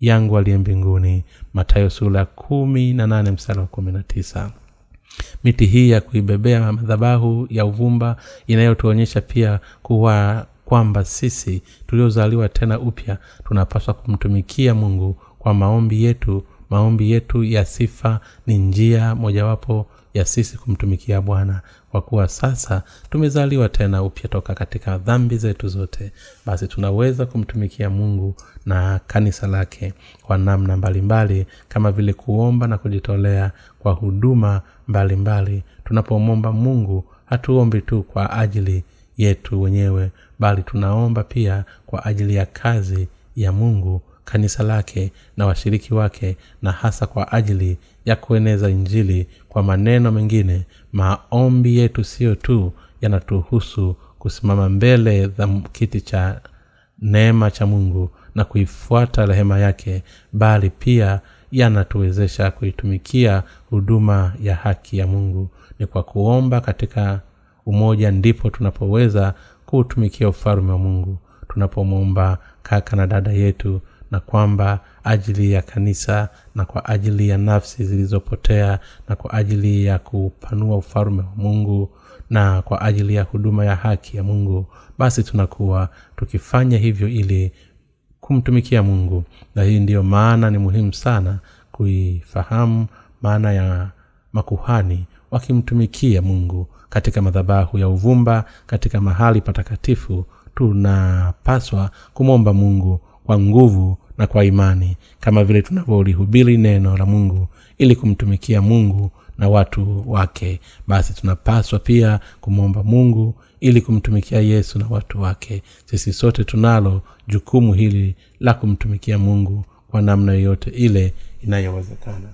S1: Yangu aliye mbinguni matayo sura kumi na miti hii ya kuibebea madhabahu ya uvumba inayotuonyesha pia kuwa kwamba sisi tuliozaliwa tena upya tunapaswa kumtumikia mungu kwa maombi yetu. Maombi yetu ya sifa ni njia mojawapo ya sisi kumtumikia bwana. Kwa kuwa sasa tumezaliwa tena upya toka katika dhambi zetu zote basi tunaweza kumtumikia mungu na kanisa lake kwa namna mbalimbali mbali, kama vile kuomba na kujitolea kwa huduma mbalimbali. Tunapomwomba mungu hatuombi tu kwa ajili yetu wenyewe bali tunaomba pia kwa ajili ya kazi ya mungu kanisa lake na washiriki wake na hasa kwa ajili ya kueneza injili kwa maneno mengine maombi yetu siyo tu yanatuhusu kusimama mbele za kiti cha neema cha mungu na kuifuata rehema yake bali pia yanatuwezesha kuitumikia huduma ya haki ya mungu. Ni kwa kuomba katika umoja ndipo tunapoweza kuutumikia ufalme wa mungu. Tunapomwomba kaka na dada yetu na kwamba ajili ya kanisa na kwa ajili ya nafsi zilizopotea na kwa ajili ya kupanua ufalme wa mungu na kwa ajili ya huduma ya haki ya mungu basi tunakuwa tukifanya hivyo ili kumtumikia mungu. Na hii ndiyo maana ni muhimu sana kuifahamu maana ya makuhani wakimtumikia mungu. Katika madhabahu ya uvumba katika mahali patakatifu tunapaswa kumwomba mungu kwa nguvu na kwa imani kama vile tunavyolihubiri neno la mungu ili kumtumikia mungu na watu wake. Basi tunapaswa pia kumwomba mungu ili kumtumikia yesu na watu wake. Sisi sote tunalo jukumu hili la kumtumikia mungu kwa namna yoyote ile inayowezekana.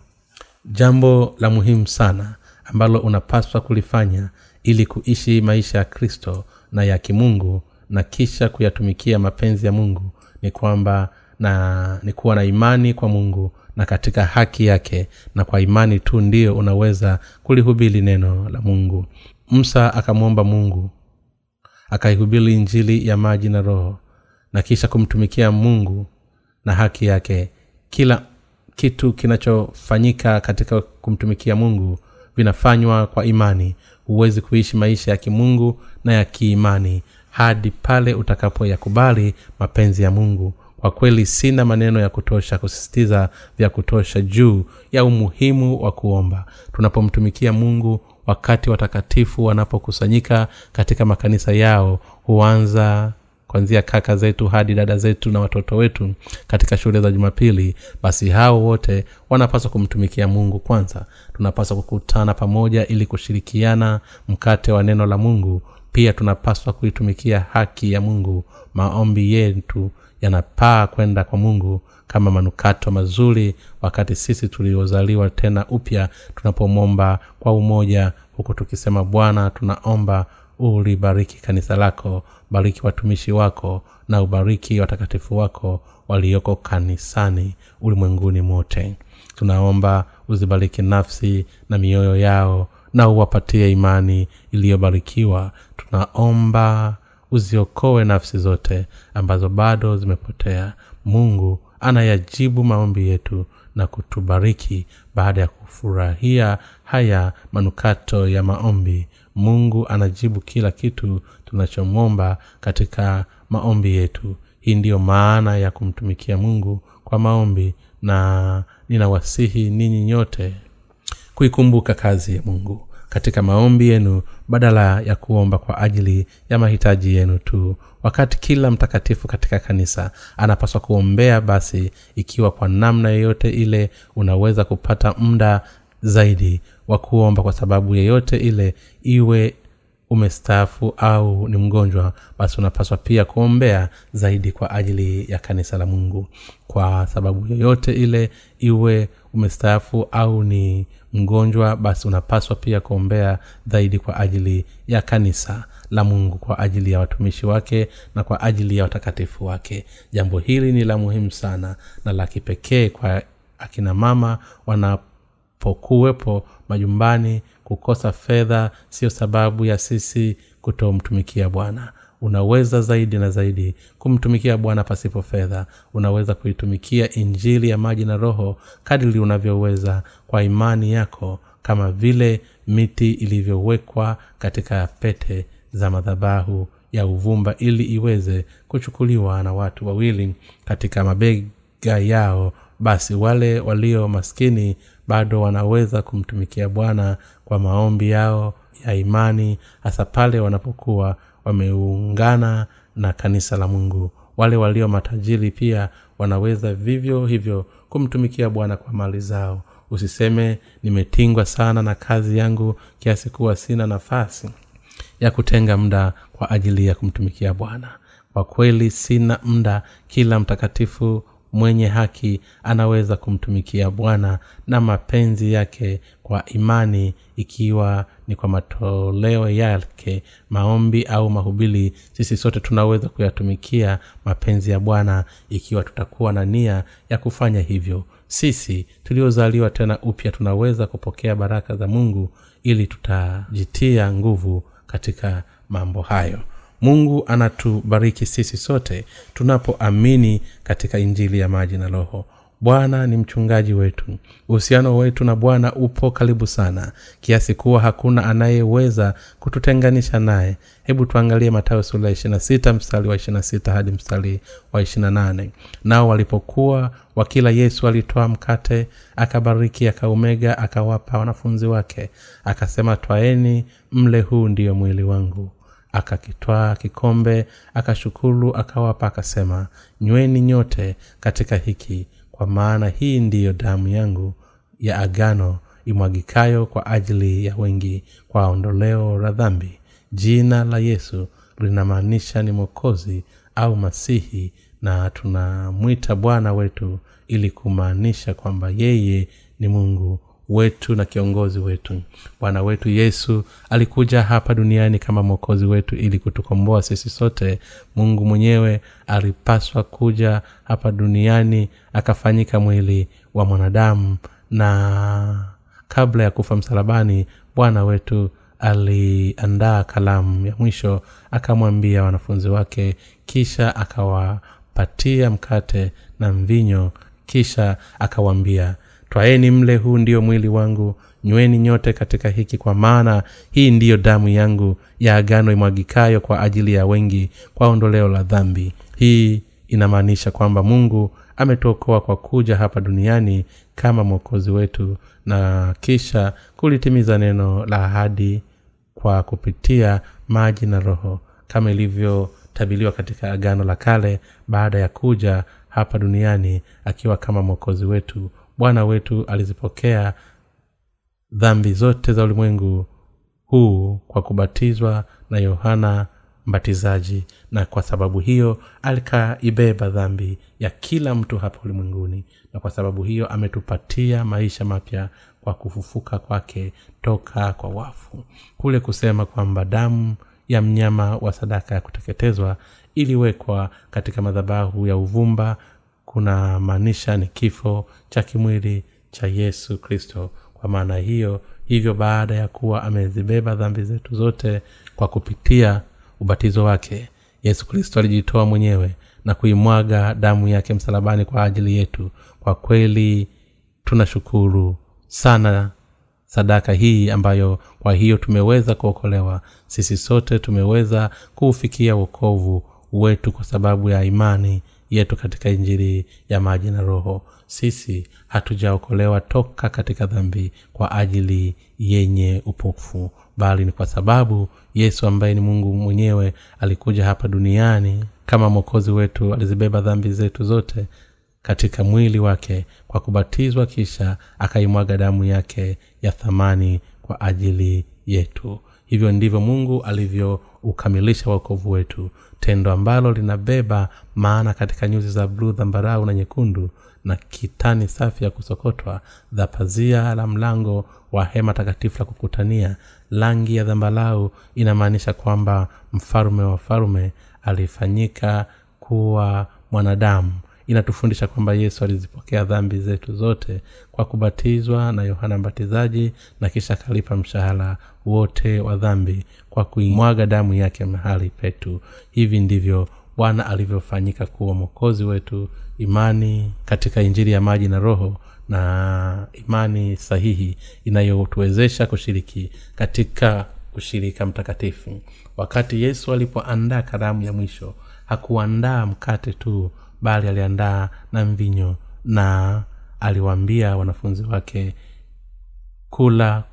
S1: Jambo la muhimu sana ambalo unapaswa kulifanya ili kuishi maisha ya kristo na ya kimungu na kisha kuyatumikia mapenzi ya mungu ni kwamba na ni kuwa na imani kwa mungu na katika haki yake na kwa imani tu ndio unaweza kulihubiri neno la mungu. Msa akamwomba mungu akaihubiri injili ya maji na roho na kisha kumtumikia mungu na haki yake. Kila kitu kinachofanyika katika kumtumikia mungu vinafanywa kwa imani. Huwezi kuishi maisha ya kimungu na ya kiimani hadi pale utakapoyakubali mapenzi ya mungu. Kwa kweli sina maneno ya kutosha kusisitiza vya kutosha juu ya umuhimu wa kuomba. Tunapomtumikia mungu wakati watakatifu wanapokusanyika katika makanisa yao huanza kwanzia kaka zetu hadi dada zetu na watoto wetu katika shule za jumapili basi hao wote wanapaswa kumtumikia mungu kwanza. Tunapaswa kukutana pamoja ili kushirikiana mkate wa neno la mungu pia tunapaswa kuitumikia haki ya mungu. Maombi yetu yanapaa kwenda kwa mungu kama manukato mazuri wakati sisi tuliozaliwa tena upya tunapomwomba kwa umoja huku tukisema bwana tunaomba ulibariki kanisa lako bariki watumishi wako na ubariki watakatifu wako walioko kanisani ulimwenguni mote. Tunaomba uzibariki nafsi na mioyo yao na uwapatie imani iliyobarikiwa. Tunaomba uziokoe nafsi zote ambazo bado zimepotea. Mungu anayajibu maombi yetu na kutubariki baada ya kufurahia haya manukato ya maombi. Mungu anajibu kila kitu tunachomwomba katika maombi yetu. Hii ndiyo maana ya kumtumikia mungu kwa maombi na ninawasihi ninyi nyote kuikumbuka kazi ya mungu. Katika maombi yenu badala ya kuomba kwa ajili ya mahitaji yenu tu wakati kila mtakatifu katika kanisa anapaswa kuombea basi ikiwa kwa namna yeyote ile unaweza kupata muda zaidi wa kuomba kwa sababu yeyote ile iwe umestaafu au ni mgonjwa basi unapaswa pia kuombea zaidi kwa ajili ya kanisa la mungu. Kwa sababu yoyote ile iwe umestaafu au ni mgonjwa basi unapaswa pia kuombea zaidi kwa ajili ya kanisa la mungu kwa ajili ya watumishi wake na kwa ajili ya watakatifu wake. Jambo hili ni la muhimu sana na la kipekee kwa akina mama wanapokuwepo majumbani kukosa fedha sio sababu ya sisi kutomtumikia bwana. Unaweza zaidi na zaidi kumtumikia bwana pasipo fedha. Unaweza kuitumikia injili ya maji na roho kadili unavyoweza kwa imani yako kama vile miti ilivyowekwa katika pete za madhabahu ya uvumba ili iweze kuchukuliwa na watu wawili katika mabega yao. Basi wale walio maskini bado wanaweza kumtumikia bwana kwa maombi yao ya imani hasa pale wanapokuwa wameungana na kanisa la mungu. Wale walio matajiri pia wanaweza vivyo hivyo kumtumikia bwana kwa mali zao. Usiseme nimetingwa sana na kazi yangu kiasi kuwa sina nafasi ya kutenga muda kwa ajili ya kumtumikia bwana. Kwa kweli sina muda kila mtakatifu mwenye haki anaweza kumtumikia bwana na mapenzi yake kwa imani ikiwa ni kwa matoleo yake maombi au mahubili sisi sote tunaweza kuyatumikia mapenzi ya bwana ikiwa tutakuwa na nia ya kufanya hivyo. Sisi tuliozaliwa tena upya tunaweza kupokea baraka za mungu ili tutajitia nguvu katika mambo hayo mungu anatubariki sisi sote tunapoamini katika injili ya maji na roho. Bwana ni mchungaji wetu. Uhusiano wetu na bwana upo karibu sana kiasi kuwa hakuna anayeweza kututenganisha naye. Hebu tuangalie matayo sura ya 26 mstari wa ishirina sita hadi mstari wa ishirina nane. Nao walipokuwa wakila yesu alitoa mkate akabariki akaumega akawapa wanafunzi wake akasema twaeni mle huu ndiyo mwili wangu akakitwaa kikombe akashukuru akawapa akasema nyweni nyote katika hiki kwa maana hii ndiyo damu yangu ya agano imwagikayo kwa ajili ya wengi kwa ondoleo la dhambi. Jina la yesu linamaanisha ni mwokozi au masihi na tunamwita bwana wetu ili kumaanisha kwamba yeye ni mungu wetu na kiongozi wetu. Bwana wetu yesu alikuja hapa duniani kama mwokozi wetu ili kutukomboa sisi sote. Mungu mwenyewe alipaswa kuja hapa duniani akafanyika mwili wa mwanadamu na kabla ya kufa msalabani bwana wetu aliandaa kalamu ya mwisho akamwambia wanafunzi wake kisha akawapatia mkate na mvinyo kisha akawaambia twaeni mle huu ndio mwili wangu. Nyweni nyote katika hiki kwa maana hii ndiyo damu yangu ya agano imwagikayo kwa ajili ya wengi kwa ondoleo la dhambi. Hii inamaanisha kwamba mungu ametuokoa kwa kuja hapa duniani kama mwokozi wetu na kisha kulitimiza neno la ahadi kwa kupitia maji na roho kama ilivyotabiliwa katika agano la kale baada ya kuja hapa duniani akiwa kama mwokozi wetu bwana wetu alizipokea dhambi zote za ulimwengu huu kwa kubatizwa na yohana mbatizaji na kwa sababu hiyo alikaibeba dhambi ya kila mtu hapa ulimwenguni na kwa sababu hiyo ametupatia maisha mapya kwa kufufuka kwake toka kwa wafu. Kule kusema kwamba damu ya mnyama wa sadaka ya kuteketezwa iliwekwa katika madhabahu ya uvumba kuna maanisha ni kifo cha kimwili cha yesu kristo. Kwa maana hiyo hivyo baada ya kuwa amezibeba dhambi zetu zote kwa kupitia ubatizo wake yesu kristo alijitoa mwenyewe na kuimwaga damu yake msalabani kwa ajili yetu. Kwa kweli tunashukuru sana sadaka hii ambayo kwa hiyo tumeweza kuokolewa. Sisi sote tumeweza kuufikia uokovu wetu kwa sababu ya imani yetu katika injili ya maji na roho. Sisi hatujaokolewa toka katika dhambi kwa ajili yenye upofu bali ni kwa sababu yesu ambaye ni mungu mwenyewe alikuja hapa duniani kama mwokozi wetu alizibeba dhambi zetu zote katika mwili wake kwa kubatizwa kisha akaimwaga damu yake ya thamani kwa ajili yetu. Hivyo ndivyo mungu alivyoukamilisha wokovu wetu tendo ambalo linabeba maana katika nyuzi za bluu dhambarau na nyekundu na kitani safi ya kusokotwa dha pazia la mlango wa hema takatifu la kukutania. Rangi ya dhambarau inamaanisha kwamba mfalume wa falume alifanyika kuwa mwanadamu inatufundisha kwamba yesu alizipokea dhambi zetu zote kwa kubatizwa na yohana mbatizaji na kisha akalipa mshahara wote wa dhambi kwa kuimwaga damu yake mahali petu. Hivi ndivyo bwana alivyofanyika kuwa mwokozi wetu imani katika injili ya maji na roho na imani sahihi inayotuwezesha kushiriki katika ushirika mtakatifu. Wakati yesu alipoandaa karamu ya mwisho hakuandaa mkate tu bali aliandaa na mvinyo na aliwaambia wanafunzi wake kula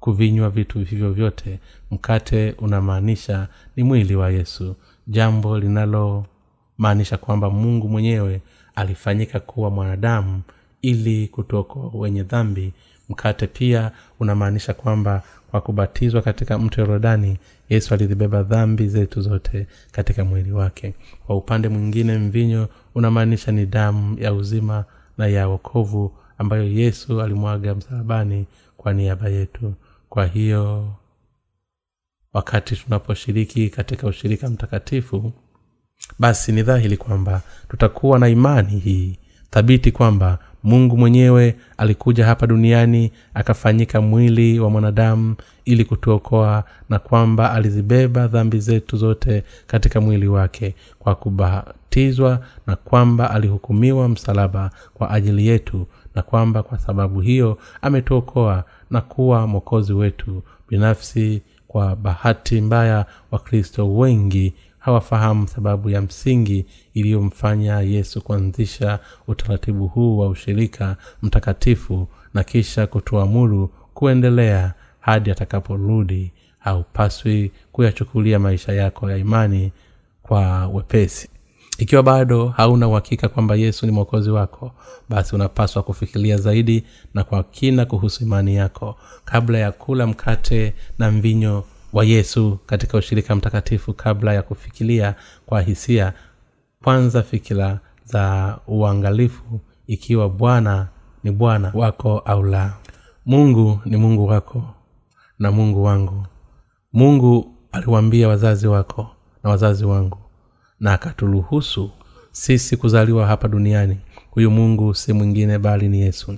S1: kuvinywa vitu hivyo vyote. Mkate unamaanisha ni mwili wa yesu. Jambo linalomaanisha kwamba mungu mwenyewe alifanyika kuwa mwanadamu ili kutoko wenye dhambi. Mkate pia unamaanisha kwamba kwa kubatizwa katika mto yorodani yesu alizibeba dhambi zetu zote katika mwili wake. Kwa upande mwingine mvinyo unamaanisha ni damu ya uzima na ya wokovu ambayo yesu alimwaga msalabani kwa niaba yetu. Kwa hiyo wakati tunaposhiriki katika ushirika mtakatifu basi ni dhahiri kwamba tutakuwa na imani hii thabiti kwamba mungu mwenyewe alikuja hapa duniani akafanyika mwili wa mwanadamu ili kutuokoa na kwamba alizibeba dhambi zetu zote katika mwili wake kwa kubatizwa na kwamba alihukumiwa msalaba kwa ajili yetu na kwamba kwa sababu hiyo ametuokoa na kuwa mwokozi wetu binafsi kwa bahati mbaya wakristo wengi hawafahamu sababu ya msingi iliyomfanya yesu kuanzisha utaratibu huu wa ushirika mtakatifu na kisha kutuamuru kuendelea hadi atakaporudi haupaswi kuyachukulia maisha yako ya imani kwa wepesi. Ikiwa bado hauna uhakika kwamba yesu ni mwokozi wako basi unapaswa kufikiria zaidi na kwa kina kuhusu imani yako. Kabla ya kula mkate na mvinyo wa yesu katika ushirika mtakatifu kabla ya kufikiria kwa hisia. Kwanza fikira za uangalifu ikiwa bwana ni bwana wako au la. Mungu ni mungu wako na mungu wangu. Mungu aliwaambia wazazi wako na wazazi wangu na akaturuhusu sisi kuzaliwa hapa duniani. Huyu mungu si mwingine bali ni yesu.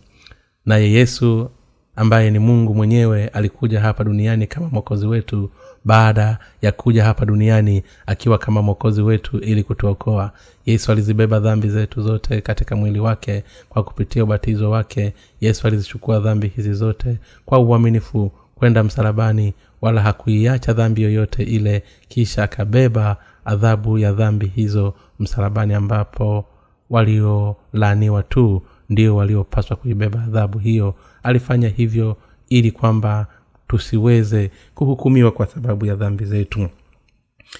S1: Naye yesu ambaye ni mungu mwenyewe alikuja hapa duniani kama mwokozi wetu baada ya kuja hapa duniani akiwa kama mwokozi wetu ili kutuokoa. Yesu alizibeba dhambi zetu zote katika mwili wake kwa kupitia ubatizo wake. Yesu alizichukua dhambi hizi zote kwa uaminifu kwenda msalabani wala hakuiacha dhambi yoyote ile kisha akabeba adhabu ya dhambi hizo msalabani ambapo waliolaaniwa tu ndio waliopaswa kuibeba adhabu hiyo alifanya hivyo ili kwamba tusiweze kuhukumiwa kwa sababu ya dhambi zetu.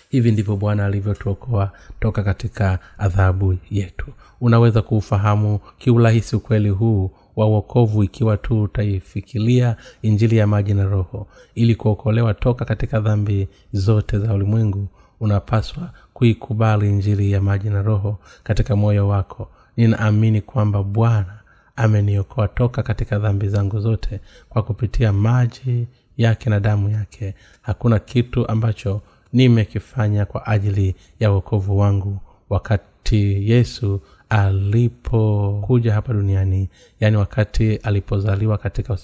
S1: Hivi ndivyo bwana alivyotuokoa toka katika adhabu yetu. Unaweza kuufahamu kiurahisi ukweli huu wa uokovu ikiwa tu utaifikilia injili ya maji na roho. Ili kuokolewa toka katika dhambi zote za ulimwengu unapaswa kuikubali injili ya maji na roho katika moyo wako. Ninaamini kwamba bwana ameniokoa toka katika dhambi zangu zote kwa kupitia maji yake na damu yake. Hakuna kitu ambacho nimekifanya kwa ajili ya uokovu wangu wakati yesu alipokuja hapa duniani yaani wakati alipozaliwa katika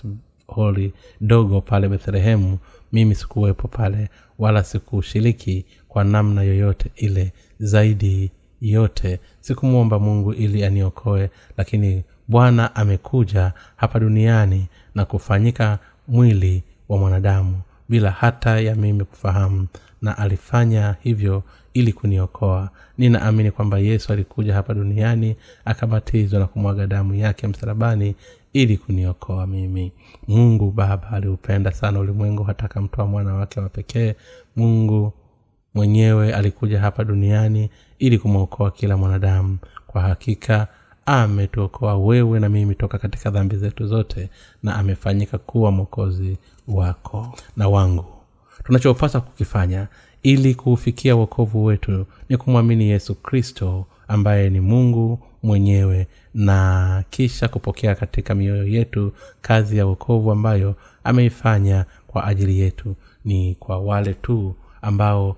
S1: holi dogo pale bethlehemu. Mimi sikuwepo pale wala sikushiriki kwa namna yoyote ile zaidi yote. Sikumwomba mungu ili aniokoe lakini bwana amekuja hapa duniani na kufanyika mwili wa mwanadamu bila hata ya mimi kufahamu na alifanya hivyo ili kuniokoa. Ninaamini kwamba yesu alikuja hapa duniani akabatizwa na kumwaga damu yake msalabani ili kuniokoa mimi. Mungu baba aliupenda sana ulimwengu hata akamtoa mwana wake wa pekee. Mungu mwenyewe alikuja hapa duniani ili kumwokoa kila mwanadamu. Kwa hakika ametuokoa wewe na mimi toka katika dhambi zetu zote na amefanyika kuwa mwokozi wako na wangu. Tunachopaswa kukifanya ili kuufikia uokovu wetu ni kumwamini yesu kristo ambaye ni mungu mwenyewe na kisha kupokea katika mioyo yetu kazi ya uokovu ambayo ameifanya kwa ajili yetu. Ni kwa wale tu ambao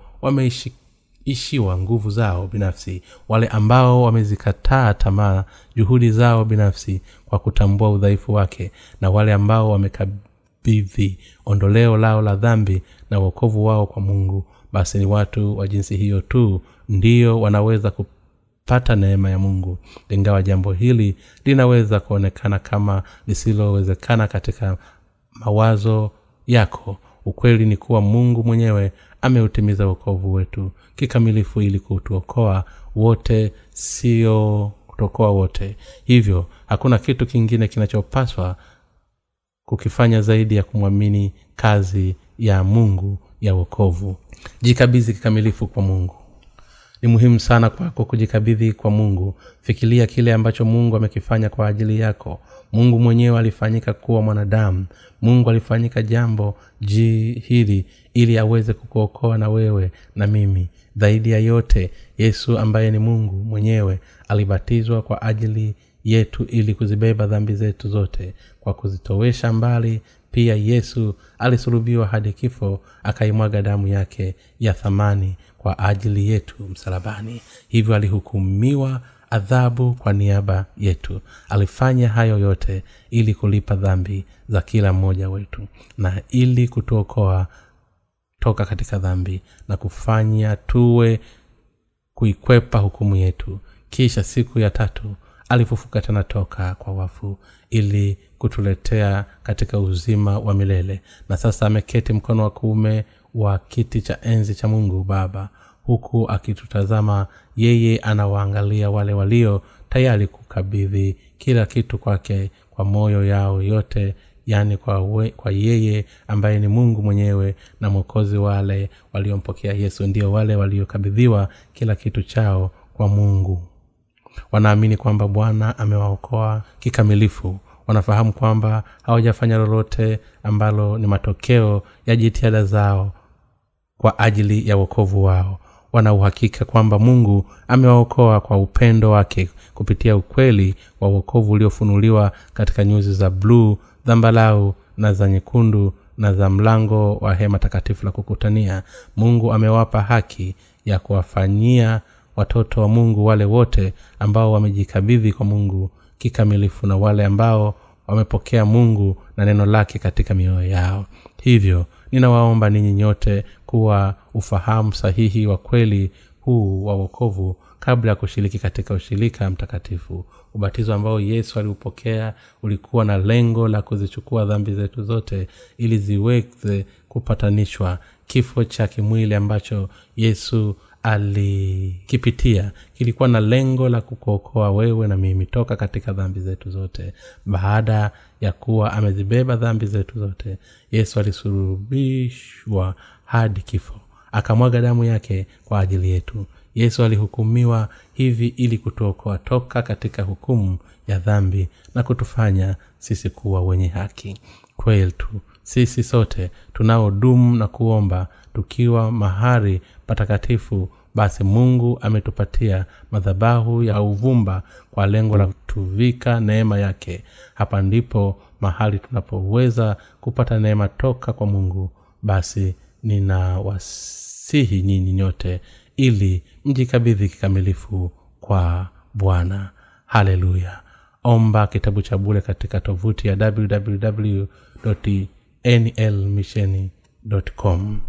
S1: wameishiwa nguvu zao binafsi wale ambao wamezikataa tamaa juhudi zao binafsi kwa kutambua udhaifu wake na wale ambao wamekabidhi ondoleo lao la dhambi na uokovu wao kwa mungu. Basi ni watu wa jinsi hiyo tu ndio wanaweza kupata neema ya mungu. Ingawa jambo hili linaweza kuonekana kama lisilowezekana katika mawazo yako ukweli ni kuwa mungu mwenyewe ameutimiza uokovu wetu. Kikamilifu ili kutuokoa wote sio kutuokoa wote. Hivyo hakuna kitu kingine kinachopaswa kukifanya zaidi ya kumwamini kazi ya mungu ya uokovu jikabizi kikamilifu kwa mungu. Ni muhimu sana kwako kujikabidhi kwa mungu. Fikiria kile ambacho mungu amekifanya kwa ajili yako. Mungu mwenyewe alifanyika kuwa mwanadamu mungu alifanyika jambo ji hili ili aweze kukuokoa na wewe na mimi. Zaidi ya yote yesu ambaye ni mungu mwenyewe alibatizwa kwa ajili yetu ili kuzibeba dhambi zetu zote. Kwa kuzitowesha mbali pia yesu alisulubiwa hadi kifo akaimwaga damu yake ya thamani kwa ajili yetu msalabani. Hivyo alihukumiwa adhabu kwa niaba yetu. Alifanya hayo yote ili kulipa dhambi za kila mmoja wetu na ili kutuokoa toka katika dhambi na kufanya tuwe kuikwepa hukumu yetu. Kisha siku ya tatu alifufuka tena toka kwa wafu ili kutuletea katika uzima wa milele. Na sasa ameketi mkono wa kuume wa kiti cha enzi cha mungu baba huku akitutazama yeye anawaangalia wale walio tayari kukabidhi kila kitu kwake kwa moyo yao yote yaani kwa, kwa yeye ambaye ni mungu mwenyewe na mwokozi wale waliompokea yesu ndio wale waliokabidhiwa kila kitu chao kwa mungu. Wanaamini kwamba bwana amewaokoa kikamilifu. Wanafahamu kwamba hawajafanya lolote ambalo ni matokeo ya jitihada zao kwa ajili ya uokovu wao wanauhakika kwamba mungu amewaokoa kwa upendo wake kupitia ukweli wa uokovu uliofunuliwa katika nyuzi za bluu dhambalau na za nyekundu na za mlango wa hema takatifu la kukutania. Mungu amewapa haki ya kuwafanyia watoto wa mungu wale wote ambao wamejikabidhi kwa mungu kikamilifu na wale ambao wamepokea mungu na neno lake katika mioyo yao. Hivyo ninawaomba ninyi nyote kuwa ufahamu sahihi wa kweli huu wa wokovu kabla ya kushiriki katika ushirika mtakatifu. Ubatizo ambao yesu aliupokea ulikuwa na lengo la kuzichukua dhambi zetu zote ili ziweze kupatanishwa kifo cha kimwili ambacho yesu alikipitia kilikuwa na lengo la kukuokoa wewe na mimi toka katika dhambi zetu zote. Baada ya kuwa amezibeba dhambi zetu zote yesu alisurubishwa hadi kifo. Akamwaga damu yake kwa ajili yetu. Yesu alihukumiwa hivi ili kutuokoa toka katika hukumu ya dhambi na kutufanya sisi kuwa wenye haki. Kwetu sisi sote tunaodumu na kuomba tukiwa mahari patakatifu basi mungu ametupatia madhabahu ya uvumba kwa lengo la kutuvika neema yake. Hapa ndipo mahali tunapoweza kupata neema toka kwa mungu. Basi ninawasihi nyinyi nyote ili mjikabidhi kikamilifu kwa bwana. Haleluya. Omba kitabu cha bule katika tovuti ya www nlmission com